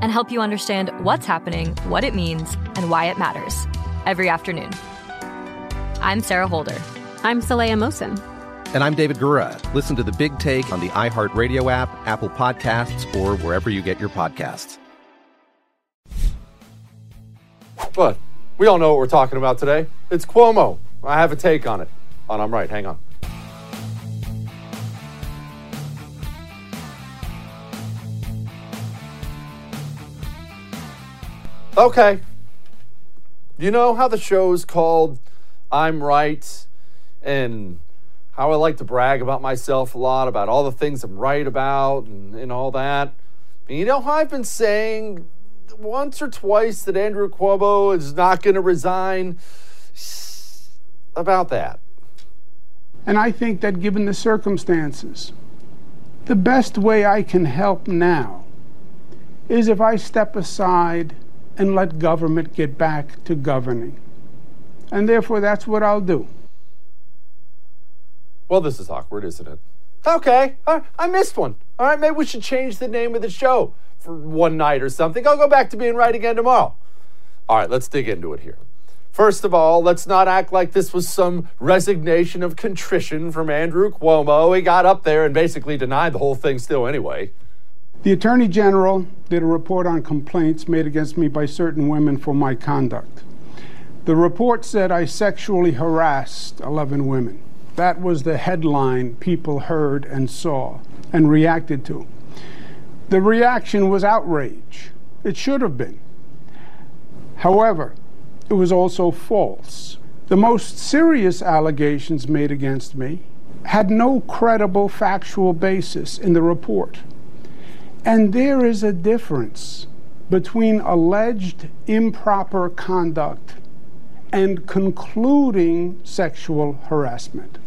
and help you understand what's happening, what it means, and why it matters every afternoon. I'm Sarah Holder. I'm Saleha Mohsin. And I'm David Gura. Listen to the big take on the iHeartRadio app, Apple Podcasts, or wherever you get your podcasts. But we all know what we're talking about today. It's Cuomo. I have a take on it. On I'm right. Hang on. Okay. You know how the show's called I'm Right and how I like to brag about myself a lot, about all the things I'm right about and, and all that. And you know how I've been saying once or twice that Andrew Cuomo is not going to resign about that. And I think that given the circumstances, the best way I can help now is if I step aside and let government get back to governing. And therefore, that's what I'll do. Well, this is awkward, isn't it? Okay, I missed one. All right, maybe we should change the name of the show for one night or something. I'll go back to being right again tomorrow. All right, let's dig into it here. First of all, let's not act like this was some resignation of contrition from Andrew Cuomo. He got up there and basically denied the whole thing still anyway. The Attorney General did a report on complaints made against me by certain women for my conduct. The report said I sexually harassed 11 women. That was the headline people heard and saw and reacted to. The reaction was outrage. It should have been. However, it was also false. The most serious allegations made against me had no credible factual basis in the report. And there is a difference between alleged improper conduct and concluding sexual harassment.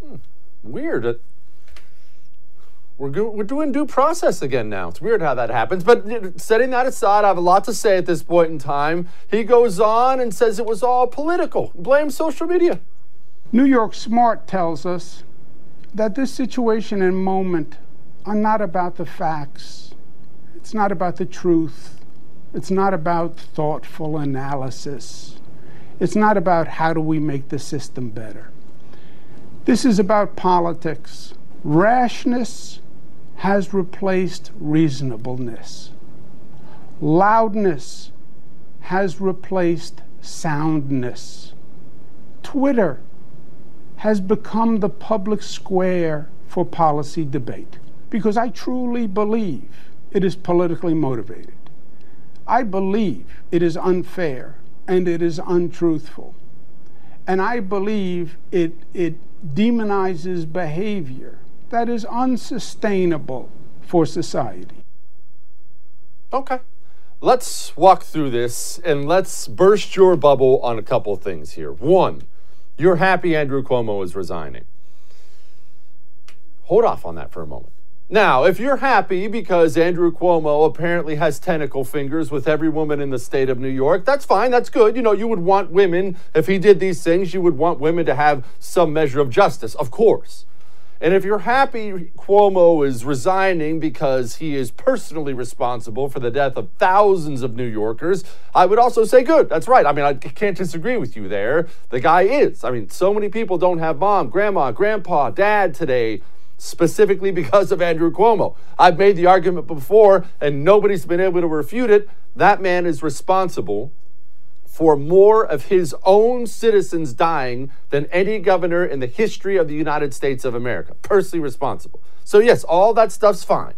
Hmm. Weird. We're, go- we're doing due process again now. It's weird how that happens. But setting that aside, I have a lot to say at this point in time. He goes on and says it was all political. Blame social media. New York Smart tells us that this situation and moment are not about the facts. It's not about the truth. It's not about thoughtful analysis. It's not about how do we make the system better. This is about politics. Rashness has replaced reasonableness. Loudness has replaced soundness. Twitter has become the public square for policy debate because I truly believe it is politically motivated. I believe it is unfair and it is untruthful. and I believe it, it demonizes behavior that is unsustainable for society. Okay. Let's walk through this and let's burst your bubble on a couple things here. One, you're happy Andrew Cuomo is resigning. Hold off on that for a moment. Now, if you're happy because Andrew Cuomo apparently has tentacle fingers with every woman in the state of New York, that's fine, that's good. You know, you would want women, if he did these things, you would want women to have some measure of justice, of course. And if you're happy Cuomo is resigning because he is personally responsible for the death of thousands of New Yorkers, I would also say good. That's right. I mean, I can't disagree with you there. The guy is. I mean, so many people don't have mom, grandma, grandpa, dad today specifically because of Andrew Cuomo. I've made the argument before, and nobody's been able to refute it. That man is responsible for more of his own citizens dying than any governor in the history of the United States of America. Personally responsible. So, yes, all that stuff's fine.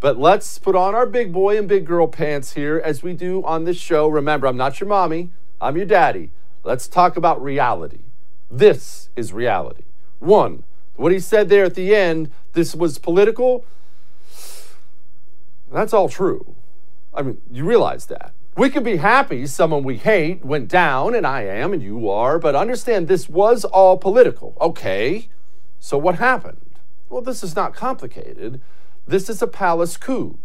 But let's put on our big boy and big girl pants here as we do on this show. Remember, I'm not your mommy, I'm your daddy. Let's talk about reality. This is reality. One, what he said there at the end, this was political, that's all true. I mean, you realize that. We could be happy someone we hate went down, and I am, and you are, but understand this was all political. Okay, so what happened? Well, this is not complicated. This is a palace coup,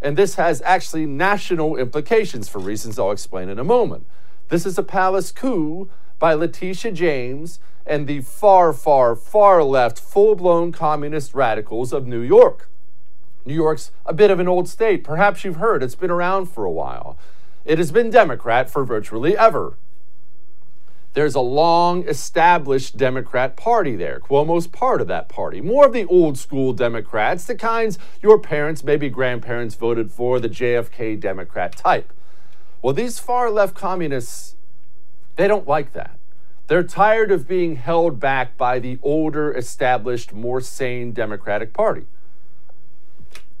and this has actually national implications for reasons I'll explain in a moment. This is a palace coup by Letitia James and the far, far, far left, full blown communist radicals of New York. New York's a bit of an old state. Perhaps you've heard it's been around for a while. It has been Democrat for virtually ever. There's a long established Democrat Party there. Cuomo's part of that party. More of the old school Democrats, the kinds your parents, maybe grandparents voted for, the JFK Democrat type. Well, these far left communists, they don't like that. They're tired of being held back by the older, established, more sane Democratic Party.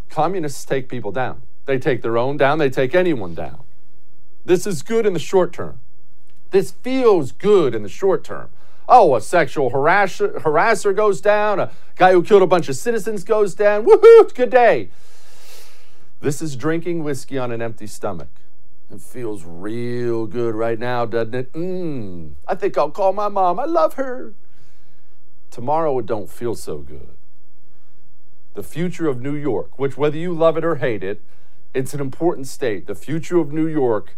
Communists take people down. They take their own down, they take anyone down. This is good in the short term. This feels good in the short term. Oh, a sexual harasser, harasser goes down, a guy who killed a bunch of citizens goes down. Woohoo, good day. This is drinking whiskey on an empty stomach. It feels real good right now, doesn't it? Mmm. I think I'll call my mom. I love her. Tomorrow it don't feel so good. The future of New York, which whether you love it or hate it, it's an important state. The future of New York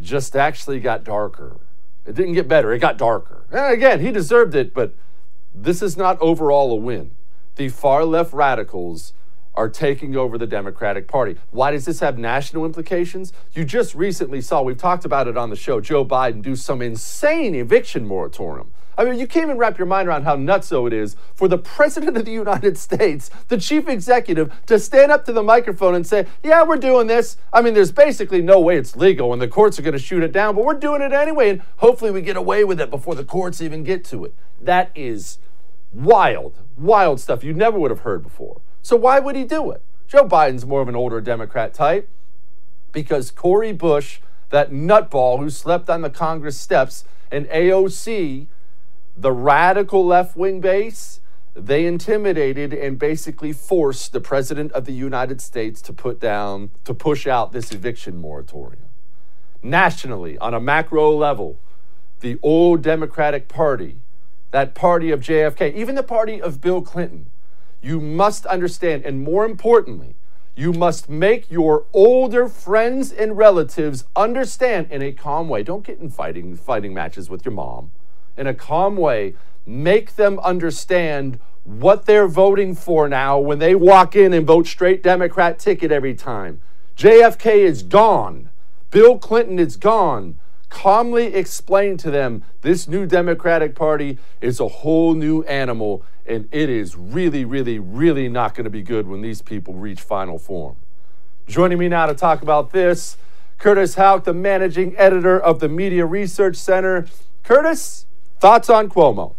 just actually got darker. It didn't get better, it got darker. And again, he deserved it, but this is not overall a win. The far left radicals are taking over the Democratic Party. Why does this have national implications? You just recently saw, we've talked about it on the show, Joe Biden do some insane eviction moratorium. I mean, you can't even wrap your mind around how nutso it is for the President of the United States, the chief executive, to stand up to the microphone and say, Yeah, we're doing this. I mean, there's basically no way it's legal and the courts are going to shoot it down, but we're doing it anyway, and hopefully we get away with it before the courts even get to it. That is wild, wild stuff you never would have heard before. So why would he do it? Joe Biden's more of an older Democrat type because Cori Bush, that nutball who slept on the Congress steps, and AOC, the radical left wing base, they intimidated and basically forced the President of the United States to put down, to push out this eviction moratorium. Nationally, on a macro level, the old Democratic Party, that party of JFK, even the party of Bill Clinton, you must understand, and more importantly, you must make your older friends and relatives understand in a calm way. Don't get in fighting fighting matches with your mom. In a calm way, make them understand what they're voting for now when they walk in and vote straight Democrat ticket every time. JFK is gone. Bill Clinton is gone calmly explain to them this new Democratic Party is a whole new animal and it is really, really, really not going to be good when these people reach final form. Joining me now to talk about this, Curtis Houck, the managing editor of the Media Research Center. Curtis, thoughts on Cuomo?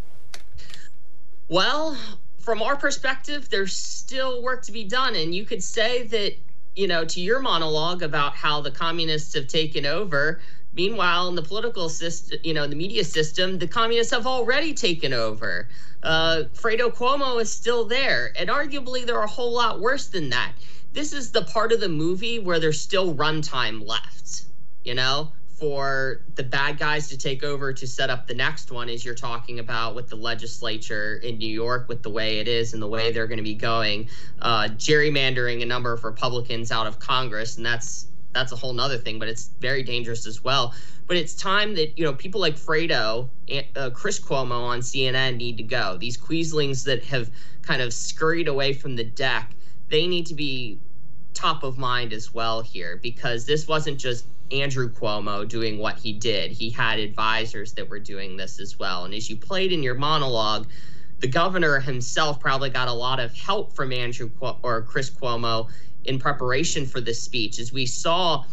Well, from our perspective, there's still work to be done. And you could say that, you know, to your monologue about how the communists have taken over, Meanwhile, in the political system, you know, the media system, the communists have already taken over. Uh, Fredo Cuomo is still there, and arguably they're a whole lot worse than that. This is the part of the movie where there's still runtime left. You know, for the bad guys to take over to set up the next one as you're talking about with the legislature in New York with the way it is and the way they're going to be going uh, gerrymandering a number of Republicans out of Congress and that's that's a whole nother thing but it's very dangerous as well but it's time that you know people like Fredo uh, Chris Cuomo on CNN need to go these Quislings that have kind of scurried away from the deck they need to be top of mind as well here because this wasn't just Andrew Cuomo doing what he did. He had advisors that were doing this as well. And as you played in your monologue, the governor himself probably got a lot of help from Andrew or Chris Cuomo in preparation for this speech. As we saw,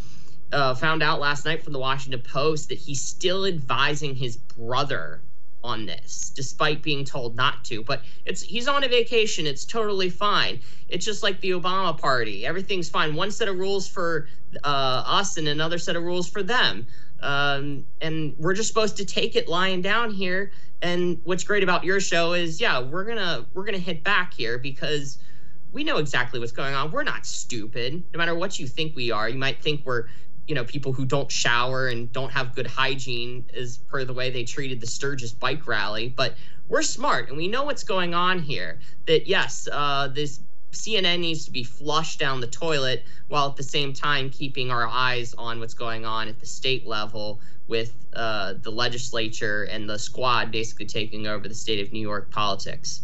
uh, found out last night from the Washington Post that he's still advising his brother on this, despite being told not to. But it's he's on a vacation. It's totally fine. It's just like the Obama party. Everything's fine. One set of rules for uh, us and another set of rules for them. Um, and we're just supposed to take it lying down here. And what's great about your show is, yeah, we're gonna we're gonna hit back here because we know exactly what's going on. We're not stupid. No matter what you think we are, you might think we're you know people who don't shower and don't have good hygiene as per the way they treated the Sturgis bike rally but we're smart and we know what's going on here that yes uh, this CNN needs to be flushed down the toilet while at the same time keeping our eyes on what's going on at the state level with uh, the legislature and the squad basically taking over the state of New York politics.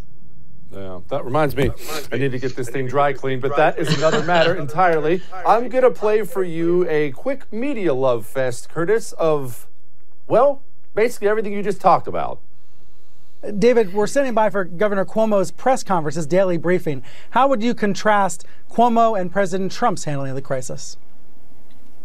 Yeah, that reminds me. I need to get this thing dry cleaned, but that is another matter entirely. I'm going to play for you a quick media love fest, Curtis, of, well, basically everything you just talked about. David, we're standing by for Governor Cuomo's press conference, his daily briefing. How would you contrast Cuomo and President Trump's handling of the crisis?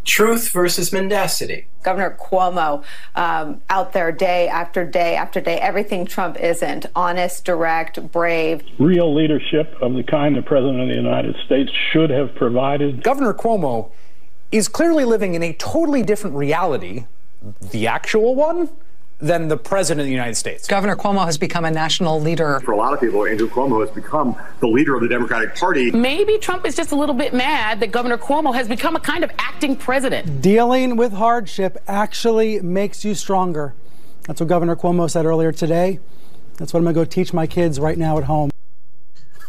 Truth versus mendacity. Governor Cuomo um, out there day after day after day, everything Trump isn't honest, direct, brave. Real leadership of the kind the President of the United States should have provided. Governor Cuomo is clearly living in a totally different reality, the actual one, than the president of the United States. Governor Cuomo has become a national leader. For a lot of people, Andrew Cuomo has become the leader of the Democratic Party. Maybe Trump is just a little bit mad that Governor Cuomo has become a kind of acting president. Dealing with hardship actually makes you stronger. That's what Governor Cuomo said earlier today. That's what I'm going to go teach my kids right now at home.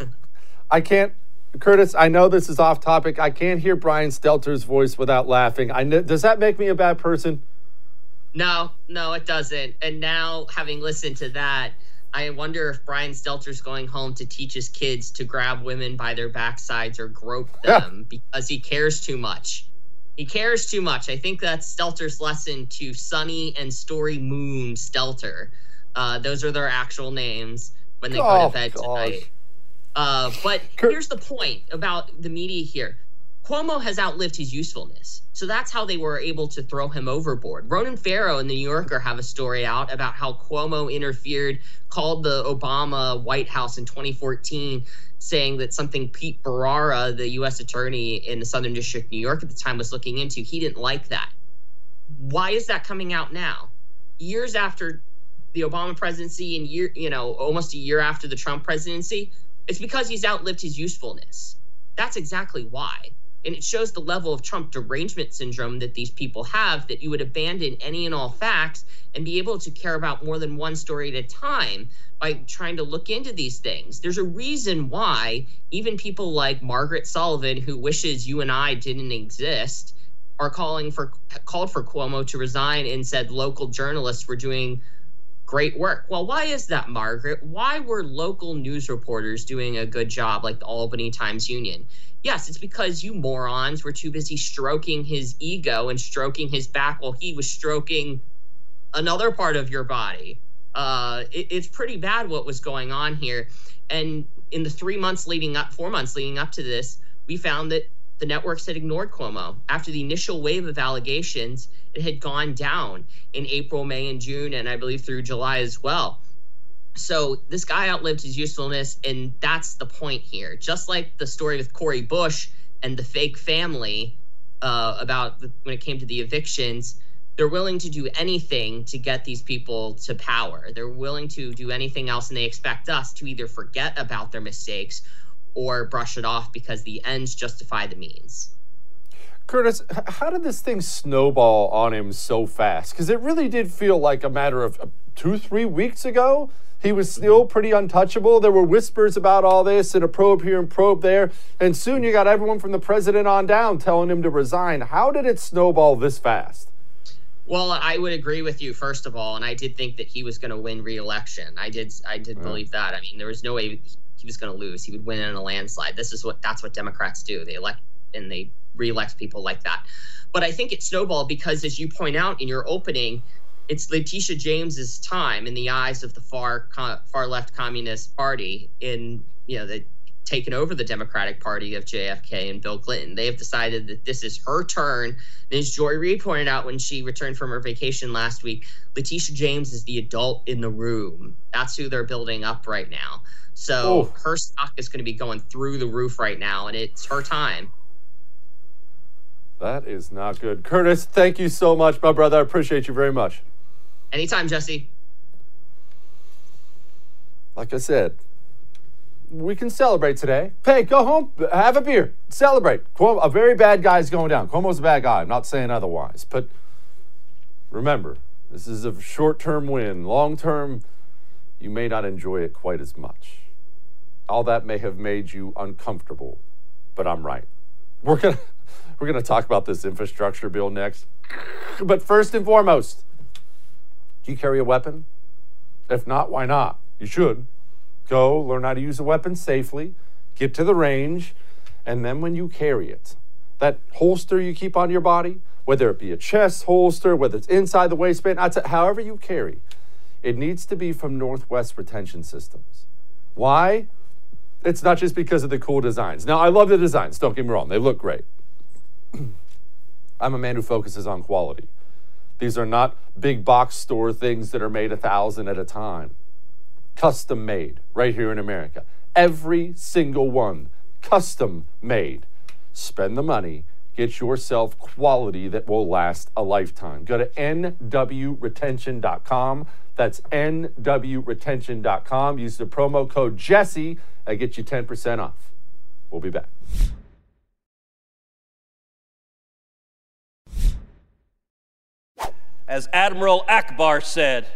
I can't Curtis, I know this is off topic. I can't hear Brian Stelter's voice without laughing. I know, does that make me a bad person? No, no, it doesn't. And now, having listened to that, I wonder if Brian Stelter's going home to teach his kids to grab women by their backsides or grope them yeah. because he cares too much. He cares too much. I think that's Stelter's lesson to Sunny and Story Moon Stelter. Uh, those are their actual names when they oh, go to bed gosh. tonight. Uh, but here's the point about the media here Cuomo has outlived his usefulness. So that's how they were able to throw him overboard. Ronan Farrow and the New Yorker have a story out about how Cuomo interfered, called the Obama White House in 2014, saying that something Preet Bharara, the U.S. attorney in the Southern District of New York at the time, was looking into. He didn't like that. Why is that coming out now? Years after the Obama presidency and year, you know, almost a year after the Trump presidency, it's because he's outlived his usefulness. That's exactly why. And it shows the level of Trump derangement syndrome that these people have that you would abandon any and all facts and be able to care about more than one story at a time by trying to look into these things. There's a reason why even people like Margaret Sullivan, who wishes you and I didn't exist, are calling for called for Cuomo to resign and said local journalists were doing great work. Well, why is that, Margaret? Why were local news reporters doing a good job like the Albany Times Union? Yes, it's because you morons were too busy stroking his ego and stroking his back while he was stroking another part of your body. Uh, it, it's pretty bad what was going on here. And in the three months leading up, four months leading up to this, we found that the networks had ignored Cuomo. After the initial wave of allegations, it had gone down in April, May, and June, and I believe through July as well. So this guy outlived his usefulness, and that's the point here. Just like the story with Cori Bush and the fake family uh, about the, when it came to the evictions, they're willing to do anything to get these people to power. They're willing to do anything else, and they expect us to either forget about their mistakes or brush it off because the ends justify the means. Curtis, how did this thing snowball on him so fast? Because it really did feel like a matter of uh, two, three weeks ago. He was still pretty untouchable. There were whispers about all this and a probe here and probe there. And soon you got everyone from the president on down telling him to resign. How did it snowball this fast? Well, I would agree with you first of all, and I did think that he was going to win re-election. I did, I did yeah. believe that. I mean, there was no way he was going to lose. He would win in a landslide. This is what that's what Democrats do. They elect and they re-elect people like that. But I think it snowballed because, as you point out in your opening, it's Letitia James's time in the eyes of the far far left Communist Party in you know the taken over the Democratic Party of JFK and Bill Clinton. They have decided that this is her turn. And as Joy Reid pointed out when she returned from her vacation last week, Letitia James is the adult in the room. That's who they're building up right now. So her stock is going to be going through the roof right now, and it's her time. That is not good. Curtis, thank you so much, my brother. I appreciate you very much. Anytime, Jesse. Like I said, we can celebrate today. Hey, go home, have a beer, celebrate. Cuomo, a very bad guy is going down. Cuomo's a bad guy. I'm not saying otherwise. But remember, this is a short term win. Long term, you may not enjoy it quite as much. All that may have made you uncomfortable, but I'm right. We're to. We're to talk about this infrastructure bill next. But first and foremost, do you carry a weapon? If not, why not? You should. Go learn how to use a weapon safely, get to the range, and then when you carry it, that holster you keep on your body, whether it be a chest holster, whether it's inside the waistband, however you carry, it needs to be from Northwest Retention Systems. Why? It's not just because of the cool designs. Now, I love the designs, don't get me wrong, they look great. I'm a man who focuses on quality. These are not big box store things that are made a thousand at a time. Custom made right here in America. Every single one custom made. Spend the money, get yourself quality that will last a lifetime. Go to nwretention.com. That's nwretention.com. Use the promo code Jesse. I get you 10% off. We'll be back. As Admiral Ackbar said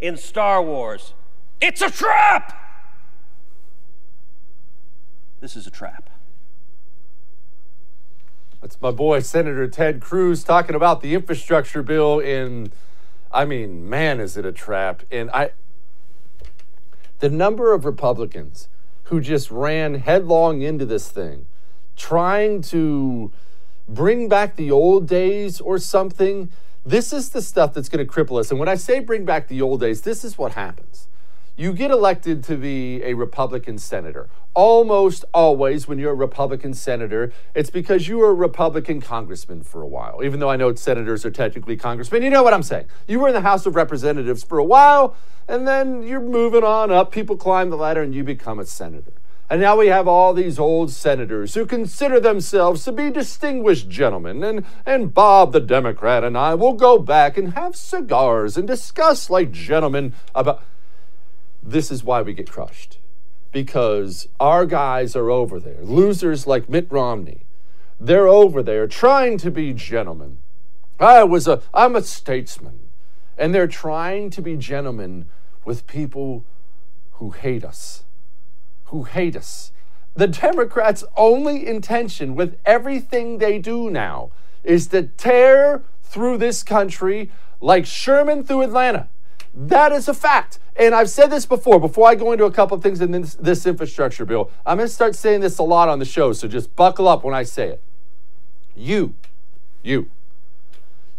in Star Wars, it's a trap! This is a trap. That's my boy, Senator Ted Cruz, talking about the infrastructure bill in, I mean, man, is it a trap. And I, the number of Republicans who just ran headlong into this thing, trying to bring back the old days or something this is the stuff that's going to cripple us. And when I say bring back the old days, this is what happens. You get elected to be a Republican senator. Almost always, when you're a Republican senator, it's because you were a Republican congressman for a while. Even though I know senators are technically congressmen, you know what I'm saying. You were in the House of Representatives for a while, and then you're moving on up. People climb the ladder, and you become a senator. And now we have all these old senators who consider themselves to be distinguished gentlemen. And, and Bob the Democrat and I will go back and have cigars and discuss like gentlemen about. This is why we get crushed. Because our guys are over there, losers like Mitt Romney. They're over there trying to be gentlemen. I was a, I'm a statesman. And they're trying to be gentlemen with people who hate us who hate us. The Democrats' only intention with everything they do now is to tear through this country like Sherman through Atlanta. That is a fact. And I've said this before, before I go into a couple of things in this, this infrastructure bill. I'm going to start saying this a lot on the show, so just buckle up when I say it. You, you,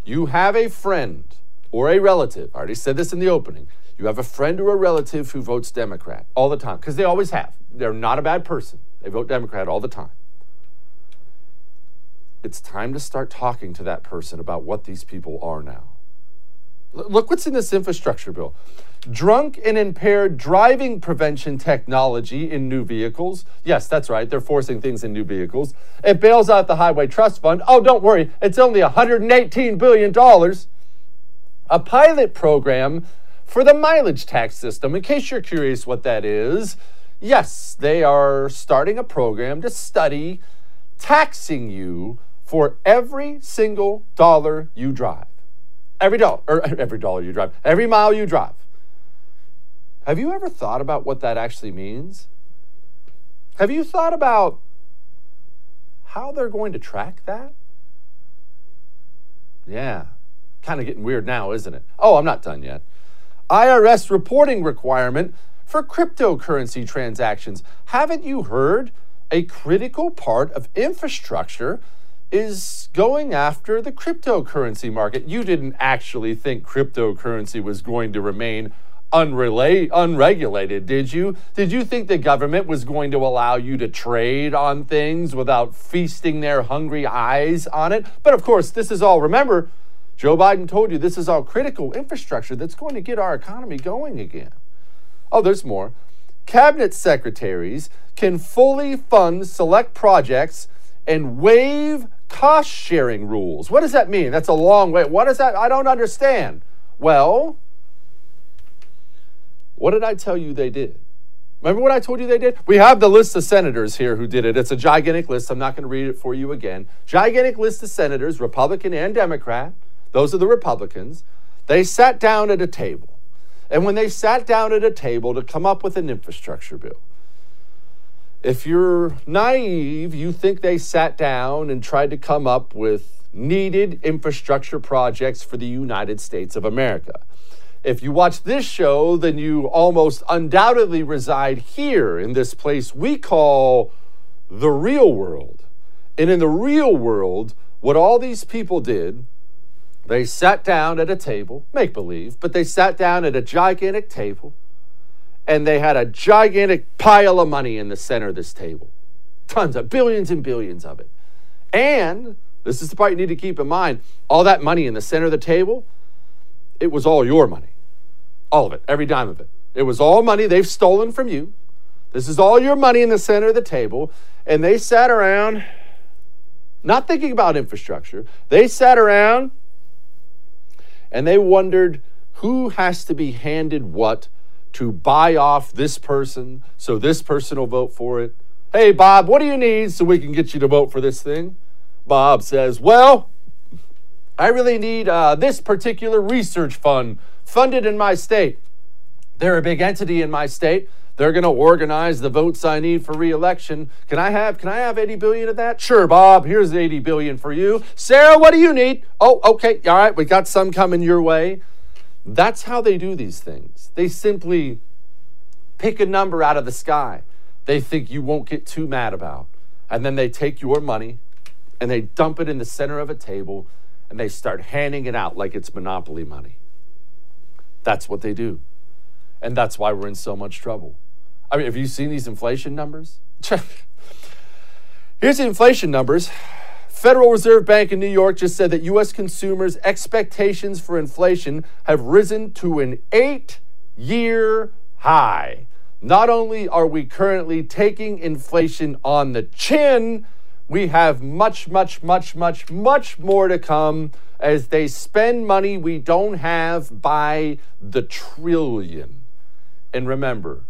you have a friend or a relative, I already said this in the opening, you have a friend or a relative who votes Democrat all the time, because they always have. They're not a bad person. They vote Democrat all the time. It's time to start talking to that person about what these people are now. Look what's in this infrastructure bill drunk and impaired driving prevention technology in new vehicles. Yes, that's right. They're forcing things in new vehicles. It bails out the Highway Trust Fund. Oh, don't worry. It's only $118 billion. A pilot program for the mileage tax system. In case you're curious what that is, yes, they are starting a program to study taxing you for every single dollar you drive. Every dollar, or every dollar you drive, every mile you drive. Have you ever thought about what that actually means? Have you thought about how they're going to track that? Yeah, kind of getting weird now, isn't it? Oh, I'm not done yet. IRS reporting requirement for cryptocurrency transactions. Haven't you heard? A critical part of infrastructure is going after the cryptocurrency market. You didn't actually think cryptocurrency was going to remain unrela- unregulated, did you? Did you think the government was going to allow you to trade on things without feasting their hungry eyes on it? But of course, this is all, remember, Joe Biden told you this is all critical infrastructure that's going to get our economy going again. Oh, there's more. Cabinet secretaries can fully fund select projects and waive cost sharing rules. What does that mean? That's a long way. What is that? I don't understand. Well, what did I tell you they did? Remember what I told you they did? We have the list of senators here who did it. It's a gigantic list. I'm not going to read it for you again. Gigantic list of senators, Republican and Democrat. Those are the Republicans. They sat down at a table. And when they sat down at a table to come up with an infrastructure bill, if you're naive, you think they sat down and tried to come up with needed infrastructure projects for the United States of America. If you watch this show, then you almost undoubtedly reside here in this place we call the real world. And in the real world, what all these people did, they sat down at a table, make believe, but they sat down at a gigantic table and they had a gigantic pile of money in the center of this table. Tons of billions and billions of it. And this is the part you need to keep in mind all that money in the center of the table, it was all your money. All of it, every dime of it. It was all money they've stolen from you. This is all your money in the center of the table. And they sat around, not thinking about infrastructure. They sat around and they wondered who has to be handed what to buy off this person so this person will vote for it. Hey, Bob, what do you need so we can get you to vote for this thing? Bob says, Well, I really need uh, this particular research fund funded in my state. They're a big entity in my state. They're going to organize the votes I need for reelection. Can I have can I have 80 billion of that? Sure, Bob. Here's 80 billion for you. Sarah, what do you need? Oh, okay. All right, we got some coming your way. That's how they do these things. They simply pick a number out of the sky. They think you won't get too mad about. And then they take your money and they dump it in the center of a table and they start handing it out like it's monopoly money. That's what they do. And that's why we're in so much trouble. I mean, have you seen these inflation numbers? Here's the inflation numbers. Federal Reserve Bank in New York just said that U.S. consumers' expectations for inflation have risen to an eight year high. Not only are we currently taking inflation on the chin, we have much, much, much, much, much more to come as they spend money we don't have by the trillion. And remember,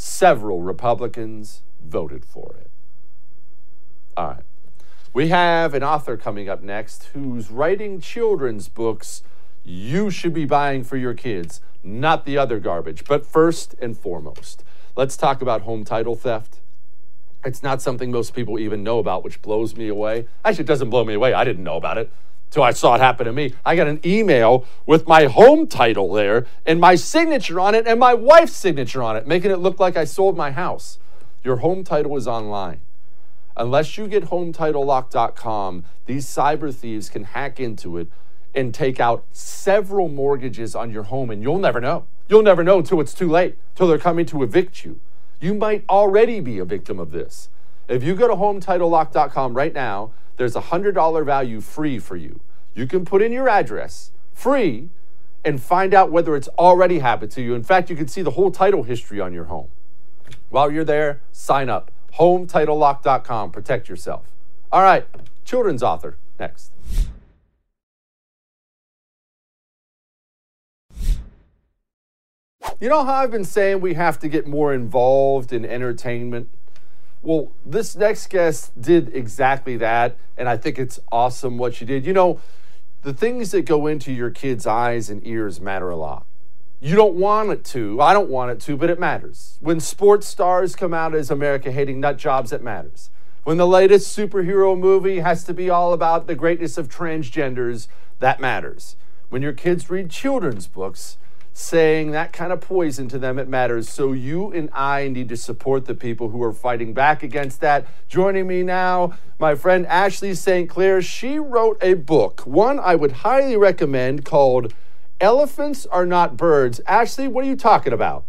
several Republicans voted for it. All right. We have an author coming up next who's writing children's books you should be buying for your kids, not the other garbage. But first and foremost, let's talk about home title theft. It's not something most people even know about, which blows me away. Actually, it doesn't blow me away. I didn't know about it till I saw it happen to me. I got an email with my home title there and my signature on it and my wife's signature on it, making it look like I sold my house. Your home title is online. Unless you get HometitleLock.com, these cyber thieves can hack into it and take out several mortgages on your home, and you'll never know. You'll never know until it's too late, till they're coming to evict you. You might already be a victim of this. If you go to HometitleLock.com right now, there's a $100 value free for you. You can put in your address free and find out whether it's already happened to you. In fact, you can see the whole title history on your home. While you're there, sign up. HomeTitleLock.com. Protect yourself. All right, children's author next. You know how I've been saying we have to get more involved in entertainment? Well, this next guest did exactly that, and I think it's awesome what she did. You know, the things that go into your kids' eyes and ears matter a lot. You don't want it to. I don't want it to, but it matters. When sports stars come out as America hating nut jobs, it matters. When the latest superhero movie has to be all about the greatness of transgenders, that matters. When your kids read children's books, saying that kind of poison to them, it matters. So you and I need to support the people who are fighting back against that. Joining me now, my friend Ashley St. Clair. She wrote a book, one I would highly recommend called Elephants Are Not Birds. Ashley, what are you talking about?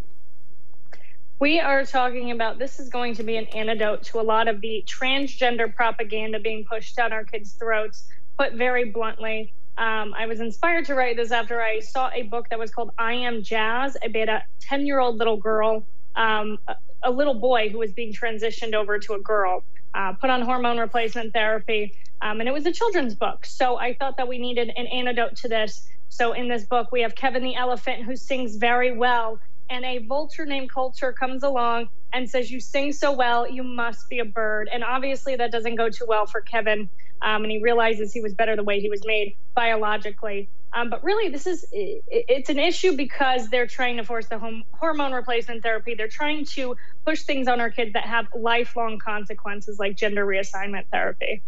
We are talking about this is going to be an antidote to a lot of the transgender propaganda being pushed down our kids' throats, put very bluntly. Um, I was inspired to write this after I saw a book that was called I Am Jazz about a 10 year old little girl, um, a, little boy who was being transitioned over to a girl, uh, put on hormone replacement therapy. Um, and it was a children's book. So I thought that we needed an antidote to this. So in this book, we have Kevin the elephant who sings very well. And a vulture named Culture comes along and says, You sing so well, you must be a bird. And obviously, that doesn't go too well for Kevin um, and he realizes he was better the way he was made biologically. Um, but really, this is it's an issue because they're trying to force the home, hormone replacement therapy. They're trying to push things on our kids that have lifelong consequences, like gender reassignment therapy.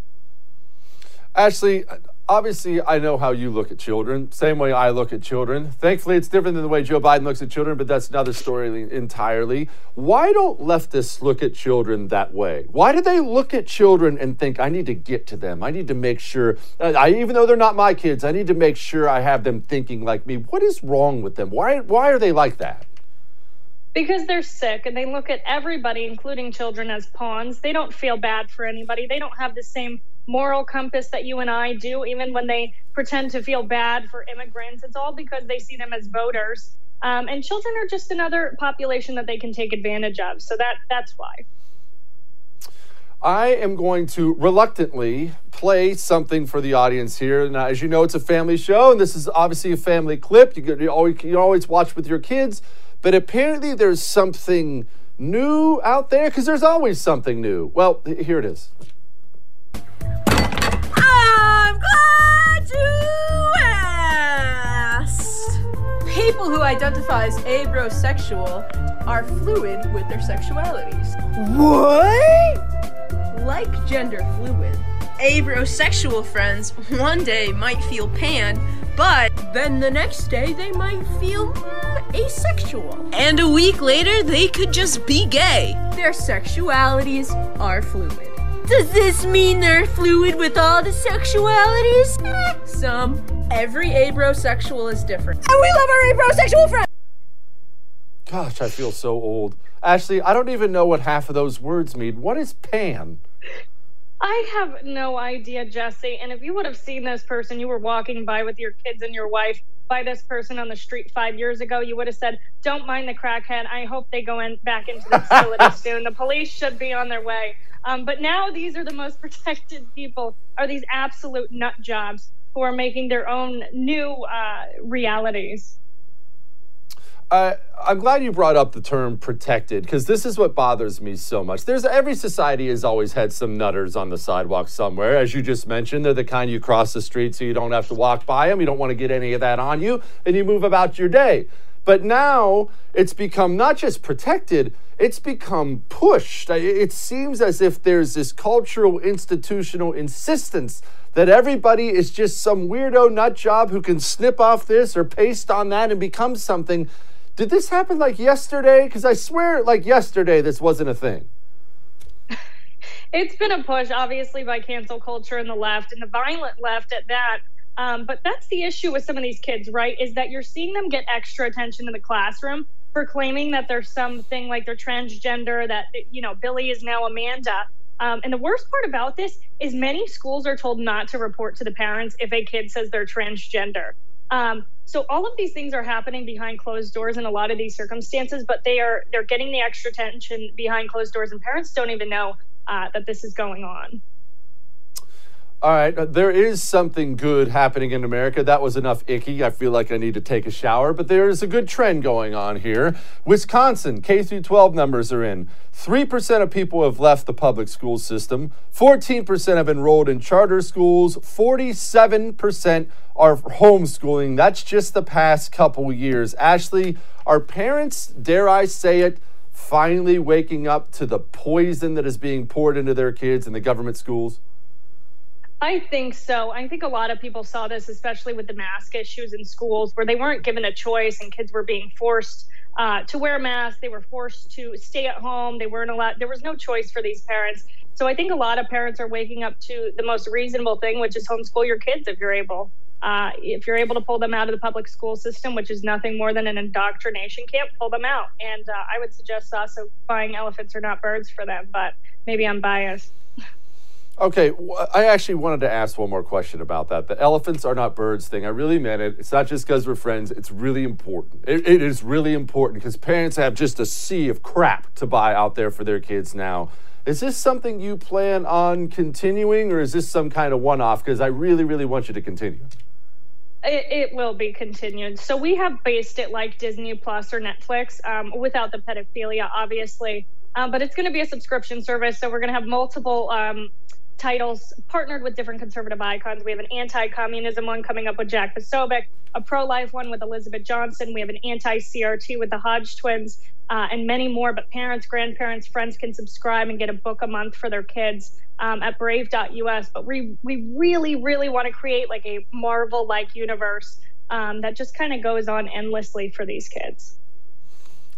Ashley, obviously, I know how you look at children, same way I look at children. Thankfully, it's different than the way Joe Biden looks at children, but that's another story entirely. Why don't leftists look at children that way? Why do they look at children and think, I need to get to them? I need to make sure, uh, I, even though they're not my kids, I need to make sure I have them thinking like me. What is wrong with them? Why, why are they like that? because they're sick and they look at everybody, including children, as pawns. They don't feel bad for anybody. They don't have the same moral compass that you and I do, even when they pretend to feel bad for immigrants. It's all because they see them as voters. Um, and children are just another population that they can take advantage of. So that that's why. I am going to reluctantly play something for the audience here. Now, as you know, it's a family show, and this is obviously a family clip. You, you, always, you always watch with your kids, but apparently there's something new out there because there's always something new. Well, here it is. I'm glad you asked. People who identify as abrosexual are fluid with their sexualities. What? Like gender fluid, abrosexual friends one day might feel pan, but then the next day they might feel mm, asexual. And a week later they could just be gay. Their sexualities are fluid. Does this mean they're fluid with all the sexualities? Eh, some. Every abrosexual is different. And we love our abrosexual friends! Gosh, I feel so old. Ashley, I don't even know what half of those words mean. What is pan? I have no idea, Jesse. And if you would have seen this person, you were walking by with your kids and your wife by this person on the street five years ago, you would have said, Don't mind the crackhead. I hope they go in back into the facility soon. The police should be on their way. Um, but now these are the most protected people, are these absolute nut jobs who are making their own new uh, realities. Uh, I'm glad you brought up the term protected because this is what bothers me so much. There's every society has always had some nutters on the sidewalk somewhere, as you just mentioned. They're the kind you cross the street so you don't have to walk by them. You don't want to get any of that on you, and you move about your day. But now it's become not just protected, it's become pushed. It seems as if there's this cultural, institutional insistence that everybody is just some weirdo nut job who can snip off this or paste on that and become something. Did this happen like yesterday? Because I swear, like yesterday, this wasn't a thing. It's been a push, obviously, by cancel culture and the left, and the violent left at that. Um, but that's the issue with some of these kids, right? Is that you're seeing them get extra attention in the classroom for claiming that there's something like they're transgender, that, you know, Billy is now Amanda. Um, and the worst part about this is many schools are told not to report to the parents if a kid says they're transgender. Um, So all of these things are happening behind closed doors in a lot of these circumstances, but they are they're getting the extra attention behind closed doors, and parents don't even know uh, that this is going on. All right, uh, there is something good happening in America. That was enough icky. I feel like I need to take a shower, but there is a good trend going on here. Wisconsin K through 12 numbers are in. 3% of people have left the public school system. 14% have enrolled in charter schools. 47% are homeschooling. That's just the past couple years. Ashley, are parents, dare I say it, finally waking up to the poison that is being poured into their kids in the government schools? I think so. I think a lot of people saw this, especially with the mask issues in schools, where they weren't given a choice and kids were being forced uh, to wear masks. They were forced to stay at home. They weren't allowed. There was no choice for these parents. So I think a lot of parents are waking up to the most reasonable thing, which is homeschool your kids if you're able. Uh, if you're able to pull them out of the public school system, which is nothing more than an indoctrination camp, pull them out. And uh, I would suggest also buying elephants are not birds for them, but maybe I'm biased. Okay, I actually wanted to ask one more question about that. The elephants are not birds thing. I really meant it. It's not just because we're friends. It's really important. it, it is really important because parents have just a sea of crap to buy out there for their kids now. Is this something you plan on continuing, or is this some kind of one-off? Because I really, really want you to continue. It, it, will be continued. So we have based it like Disney Plus or Netflix, um, without the pedophilia, obviously. Um, but it's going to be a subscription service, so we're going to have multiple um, titles partnered with different conservative icons. We have an anti-communism one coming up with Jack Posobiec, a pro-life one with Elizabeth Johnson. We have an anti-CRT with the Hodge twins, uh, and many more. But parents, grandparents, friends can subscribe and get a book a month for their kids um, at Brave.us. But we we really really want to create like a Marvel-like universe um, that just kind of goes on endlessly for these kids.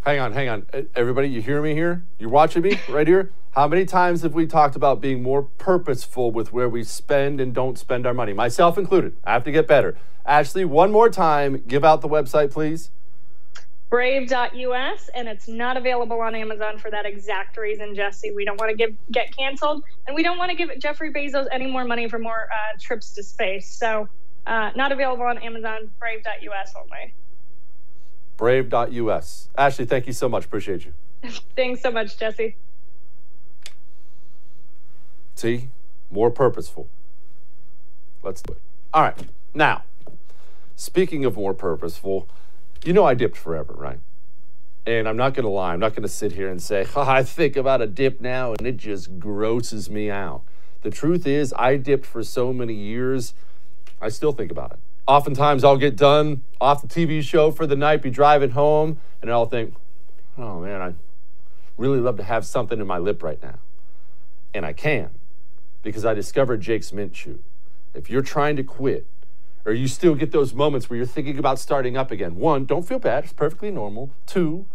Hang on, hang on. Everybody, you hear me here? You're watching me right here? How many times have we talked about being more purposeful with where we spend and don't spend our money? Myself included. I have to get better. Ashley, one more time, give out the website, please. Brave.us, and it's not available on Amazon for that exact reason, Jesse. We don't want to give get canceled, and we don't want to give Jeffrey Bezos any more money for more uh, trips to space. So, uh, not available on Amazon. Brave.us only. Brave.us. Ashley, thank you so much. Appreciate you. Thanks so much, Jesse. See? More purposeful. Let's do it. All right. Now, speaking of more purposeful, you know I dipped forever, right? And I'm not going to lie. I'm not going to sit here and say, oh, I think about a dip now and it just grosses me out. The truth is, I dipped for so many years, I still think about it. Oftentimes, I'll get done off the TV show for the night, be driving home, and I'll think, oh man, I really love to have something in my lip right now. And I can because I discovered Jake's Mint Chew. If you're trying to quit, or you still get those moments where you're thinking about starting up again, one, don't feel bad, it's perfectly normal. Two,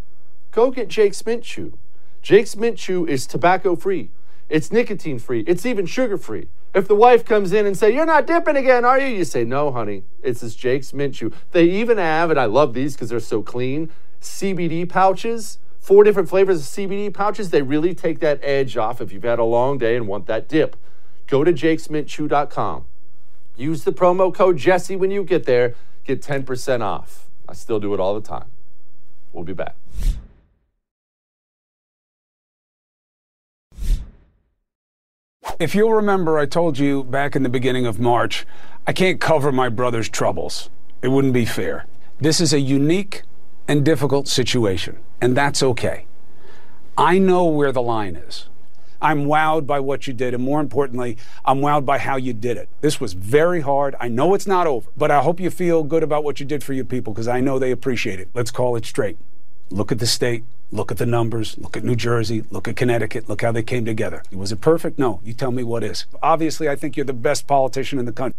go get Jake's Mint Chew. Jake's Mint Chew is tobacco free, it's nicotine free, it's even sugar free. If the wife comes in and say, "You're not dipping again, are you?" You say, "No, honey. It's this Jake's Mint Chew." They even have, and I love these because they're so clean, CBD pouches. Four different flavors of CBD pouches. They really take that edge off if you've had a long day and want that dip. Go to jakesmintchew.com. Use the promo code Jesse when you get there. Get 10% off. I still do it all the time. We'll be back. If you'll remember, I told you back in the beginning of March, I can't cover my brother's troubles. It wouldn't be fair. This is a unique and difficult situation, and that's okay. I know where the line is. I'm wowed by what you did. And more importantly, I'm wowed by how you did it. This was very hard. I know it's not over, but I hope you feel good about what you did for your people because I know they appreciate it. Let's call it straight. Look at the state. Look at the numbers. Look at New Jersey. Look at Connecticut. Look how they came together. Was it perfect? No. You tell me what is. Obviously, I think you're the best politician in the country.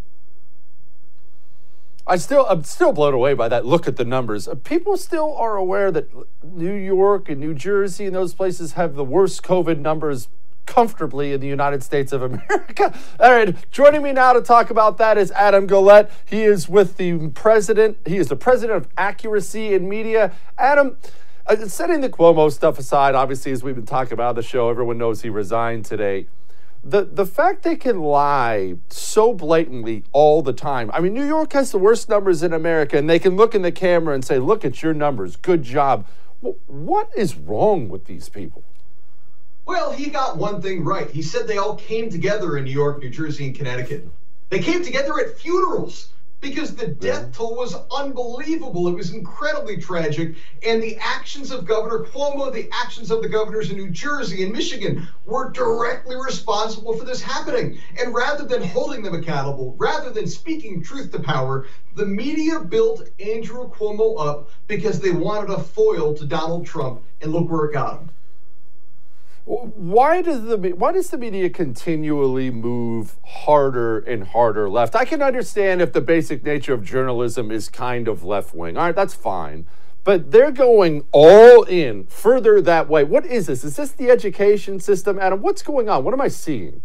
I still, I'm still blown away by that. Look at the numbers. People still are aware that New York and New Jersey and those places have the worst COVID numbers comfortably in the United States of America. All right, joining me now to talk about that is Adam Guillette. He is with the president, he is the president of Accuracy in Media. Adam, uh, setting the Cuomo stuff aside, obviously, as we've been talking about the show, everyone knows he resigned today. the the fact they can lie so blatantly all the time. I mean, New York has the worst numbers in America, and they can look in the camera and say, "Look at your numbers. Good job." What is wrong with these people? Well, he got one thing right. He said they all came together in New York, New Jersey, and Connecticut. They came together at funerals because the death toll was unbelievable. It was incredibly tragic. And the actions of Governor Cuomo, the actions of the governors in New Jersey and Michigan were directly responsible for this happening. And rather than holding them accountable, rather than speaking truth to power, the media built Andrew Cuomo up because they wanted a foil to Donald Trump. And look where it got him. Why does the why does the media continually move harder and harder left? I can understand if the basic nature of journalism is kind of left wing. All right, that's fine. But they're going all in further that way. What is this? Is this the education system, Adam? What's going on? What am I seeing?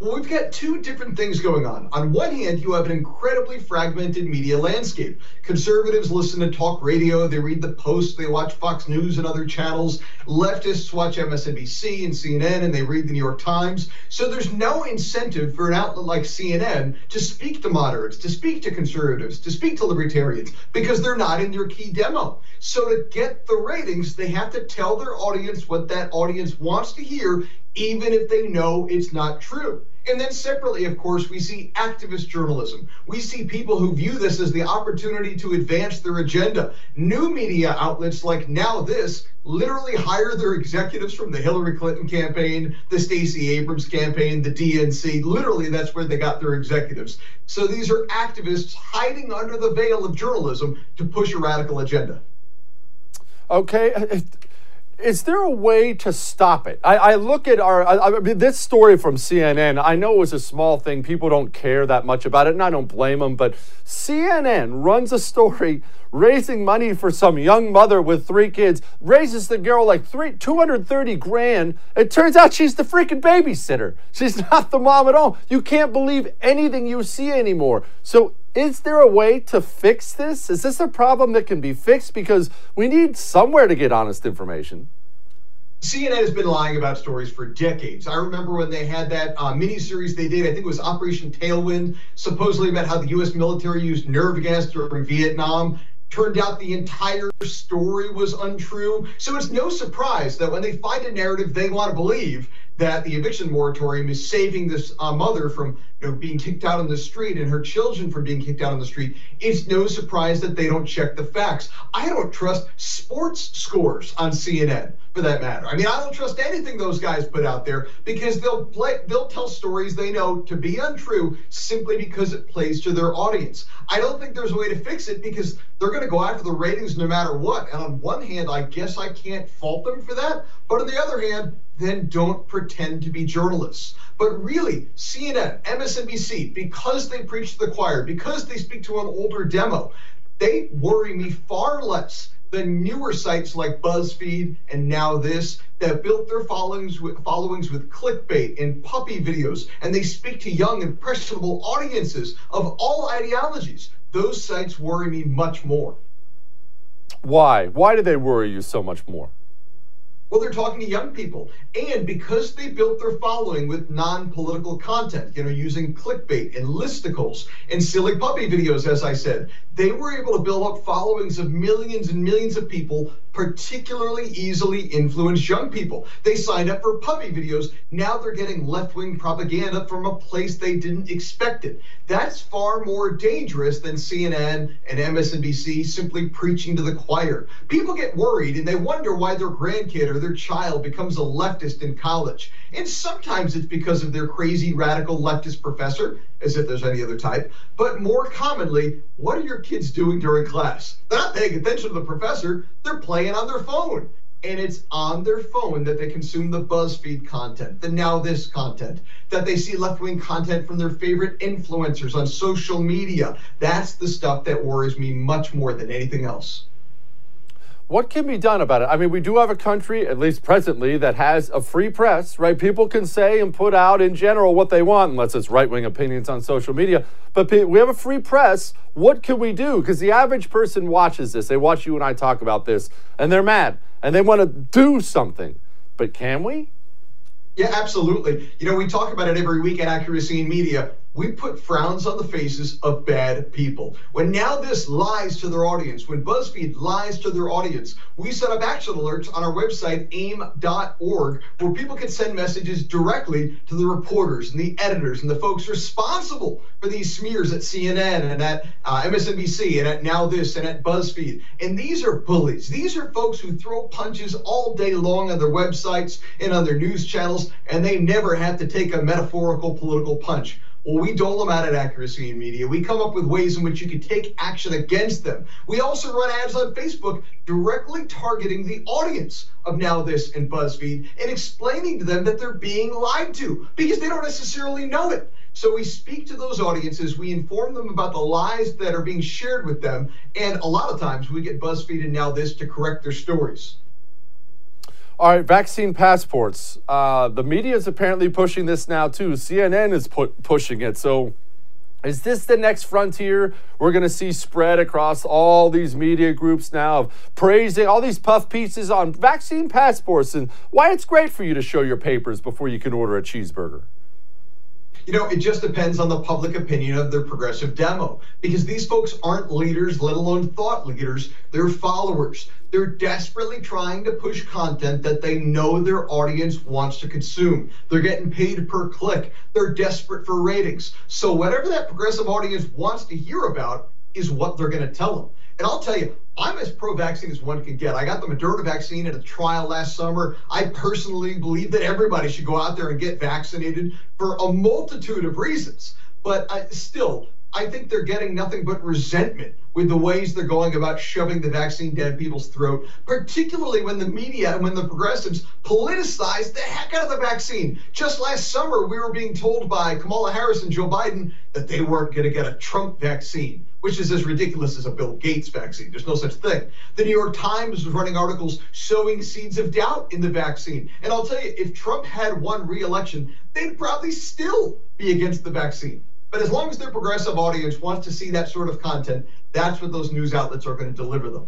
Well, we've got two different things going on. On one hand, you have an incredibly fragmented media landscape. Conservatives listen to talk radio, they read the Post, they watch Fox News and other channels. Leftists watch MSNBC and CNN, and they read the New York Times. So there's no incentive for an outlet like CNN to speak to moderates, to speak to conservatives, to speak to libertarians, because they're not in your key demo. So to get the ratings, they have to tell their audience what that audience wants to hear even if they know it's not true. And then separately, of course, we see activist journalism. We see people who view this as the opportunity to advance their agenda. New media outlets like Now This literally hire their executives from the Hillary Clinton campaign, the Stacey Abrams campaign, the DNC. Literally, that's where they got their executives. So these are activists hiding under the veil of journalism to push a radical agenda. Okay uh, uh, is there a way to stop it? I, I look at our I, I mean, this story from CNN. I know it was a small thing; people don't care that much about it, and I don't blame them. But CNN runs a story raising money for some young mother with three kids, raises the girl like three two hundred thirty grand. It turns out she's the freaking babysitter. She's not the mom at all. You can't believe anything you see anymore. So is there a way to fix this? Is this a problem that can be fixed? Because we need somewhere to get honest information. CNN has been lying about stories for decades. I remember when they had that uh, miniseries they did, I think it was Operation Tailwind, supposedly about how the U.S. military used nerve gas during Vietnam. Turned out the entire story was untrue. So it's no surprise that when they find a narrative they want to believe, that the eviction moratorium is saving this uh, mother from you know, being kicked out on the street and her children from being kicked out on the street, it's no surprise that they don't check the facts. I don't trust sports scores on CNN for that matter. I mean, I don't trust anything those guys put out there because they'll play, they'll tell stories they know to be untrue simply because it plays to their audience. I don't think there's a way to fix it because they're going to go after the ratings no matter what. And on one hand, I guess I can't fault them for that, but on the other hand, then don't pretend to be journalists. But really, CNN, MSNBC, because they preach to the choir, because they speak to an older demo, they worry me far less than newer sites like BuzzFeed and Now This that built their followings with, followings with clickbait and puppy videos, and they speak to young, impressionable audiences of all ideologies. Those sites worry me much more. Why? Why do they worry you so much more? Well, they're talking to young people. And because they built their following with non political content, you know, using clickbait and listicles and silly puppy videos, as I said, they were able to build up followings of millions and millions of people, particularly easily influence young people. They signed up for puppy videos. Now they're getting left wing propaganda from a place they didn't expect it. That's far more dangerous than CNN and MSNBC simply preaching to the choir. People get worried and they wonder why their grandkid or their child becomes a leftist in college. And sometimes it's because of their crazy radical leftist professor, as if there's any other type. But more commonly, what are your kids doing during class? They're not paying attention to the professor, they're playing on their phone. And it's on their phone that they consume the BuzzFeed content, the Now This content, that they see left wing content from their favorite influencers on social media. That's the stuff that worries me much more than anything else. What can be done about it? I mean, we do have a country, at least presently, that has a free press, right? People can say and put out in general what they want, unless it's right wing opinions on social media. But we have a free press. What can we do? Because the average person watches this. They watch you and I talk about this, and they're mad and they want to do something. But can we? Yeah, absolutely. You know, we talk about it every week at Accuracy in Media. We put frowns on the faces of bad people. When Now This lies to their audience, when BuzzFeed lies to their audience, we set up action alerts on our website, aim.org, where people can send messages directly to the reporters and the editors and the folks responsible for these smears at CNN and at uh, MSNBC and at Now This and at BuzzFeed. And these are bullies. These are folks who throw punches all day long on their websites and on their news channels, and they never have to take a metaphorical political punch. Well, we dole them out at Accuracy in Media. We come up with ways in which you can take action against them. We also run ads on Facebook directly targeting the audience of Now This and BuzzFeed and explaining to them that they're being lied to because they don't necessarily know it. So we speak to those audiences, we inform them about the lies that are being shared with them, and a lot of times we get BuzzFeed and Now This to correct their stories. All right, vaccine passports. Uh, the media is apparently pushing this now too. CNN is pu- pushing it. So, is this the next frontier we're going to see spread across all these media groups now of praising all these puff pieces on vaccine passports and why it's great for you to show your papers before you can order a cheeseburger? You know, it just depends on the public opinion of their progressive demo because these folks aren't leaders, let alone thought leaders. They're followers. They're desperately trying to push content that they know their audience wants to consume. They're getting paid per click. They're desperate for ratings. So, whatever that progressive audience wants to hear about is what they're going to tell them. And I'll tell you, I'm as pro vaccine as one can get. I got the Moderna vaccine at a trial last summer. I personally believe that everybody should go out there and get vaccinated for a multitude of reasons. But I, still, I think they're getting nothing but resentment with the ways they're going about shoving the vaccine down people's throat, particularly when the media and when the progressives politicize the heck out of the vaccine. Just last summer, we were being told by Kamala Harris and Joe Biden that they weren't going to get a Trump vaccine which is as ridiculous as a Bill Gates vaccine. There's no such thing. The New York Times was running articles sowing seeds of doubt in the vaccine. And I'll tell you, if Trump had won re election, they'd probably still be against the vaccine. But as long as their progressive audience wants to see that sort of content, that's what those news outlets are going to deliver them.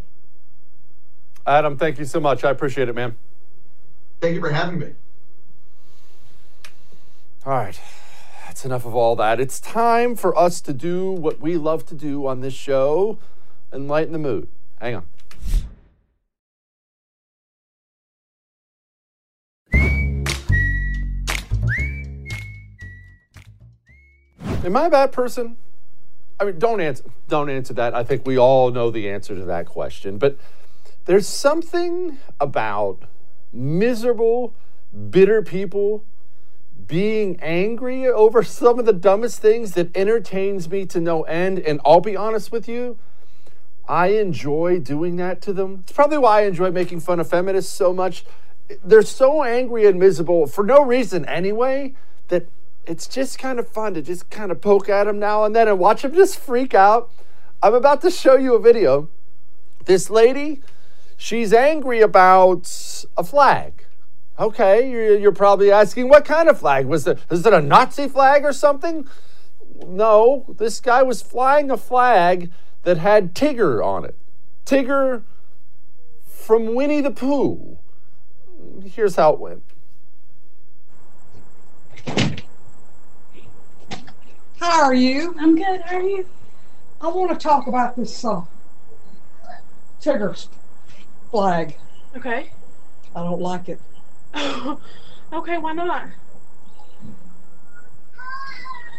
Adam, thank you so much. I appreciate it, man. Thank you for having me. All right. That's enough of all that. It's time for us to do what we love to do on this show and lighten the mood. Hang on. Am I a bad person? I mean, don't answer don't answer that. I think we all know the answer to that question. But there's something about miserable, bitter people being angry over some of the dumbest things that entertains me to no end. And I'll be honest with you, I enjoy doing that to them. It's probably why I enjoy making fun of feminists so much. They're so angry and miserable for no reason anyway that it's just kind of fun to just kind of poke at them now and then and watch them just freak out. I'm about to show you a video. This lady, she's angry about a flag. Okay, you're, you're probably asking what kind of flag? Was it, is it a Nazi flag or something? No, this guy was flying a flag that had Tigger on it. Tigger from Winnie the Pooh. Here's how it went. How are you? I'm good. How are you? I want to talk about this uh, Tigger flag. Okay. I don't like it. okay, why not?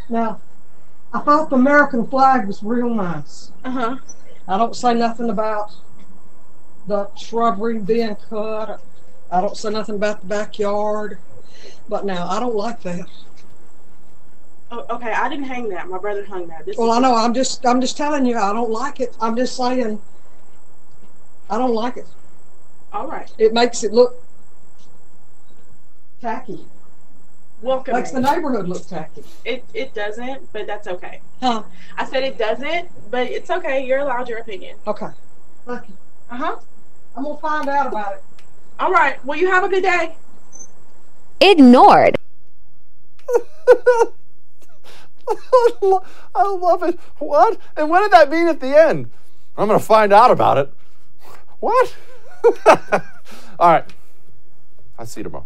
Now, I thought the American flag was real nice. Uh huh. I don't say nothing about the shrubbery being cut. I don't say nothing about the backyard. But now, I don't like that. Oh, okay, I didn't hang that. My brother hung that. This well, I know. I'm just, I'm just telling you, I don't like it. I'm just saying, I don't like it. All right. It makes it look tacky. Welcome. Makes the neighborhood look tacky. It it doesn't, but that's okay. Huh? I said it doesn't, but it's okay. You're allowed your opinion. Okay. Thank you. Uh huh. I'm gonna find out about it. All right. Well, you have a good day. Ignored. I love it. What? And what did that mean at the end? I'm going to find out about it. What? All right. I'll see you tomorrow.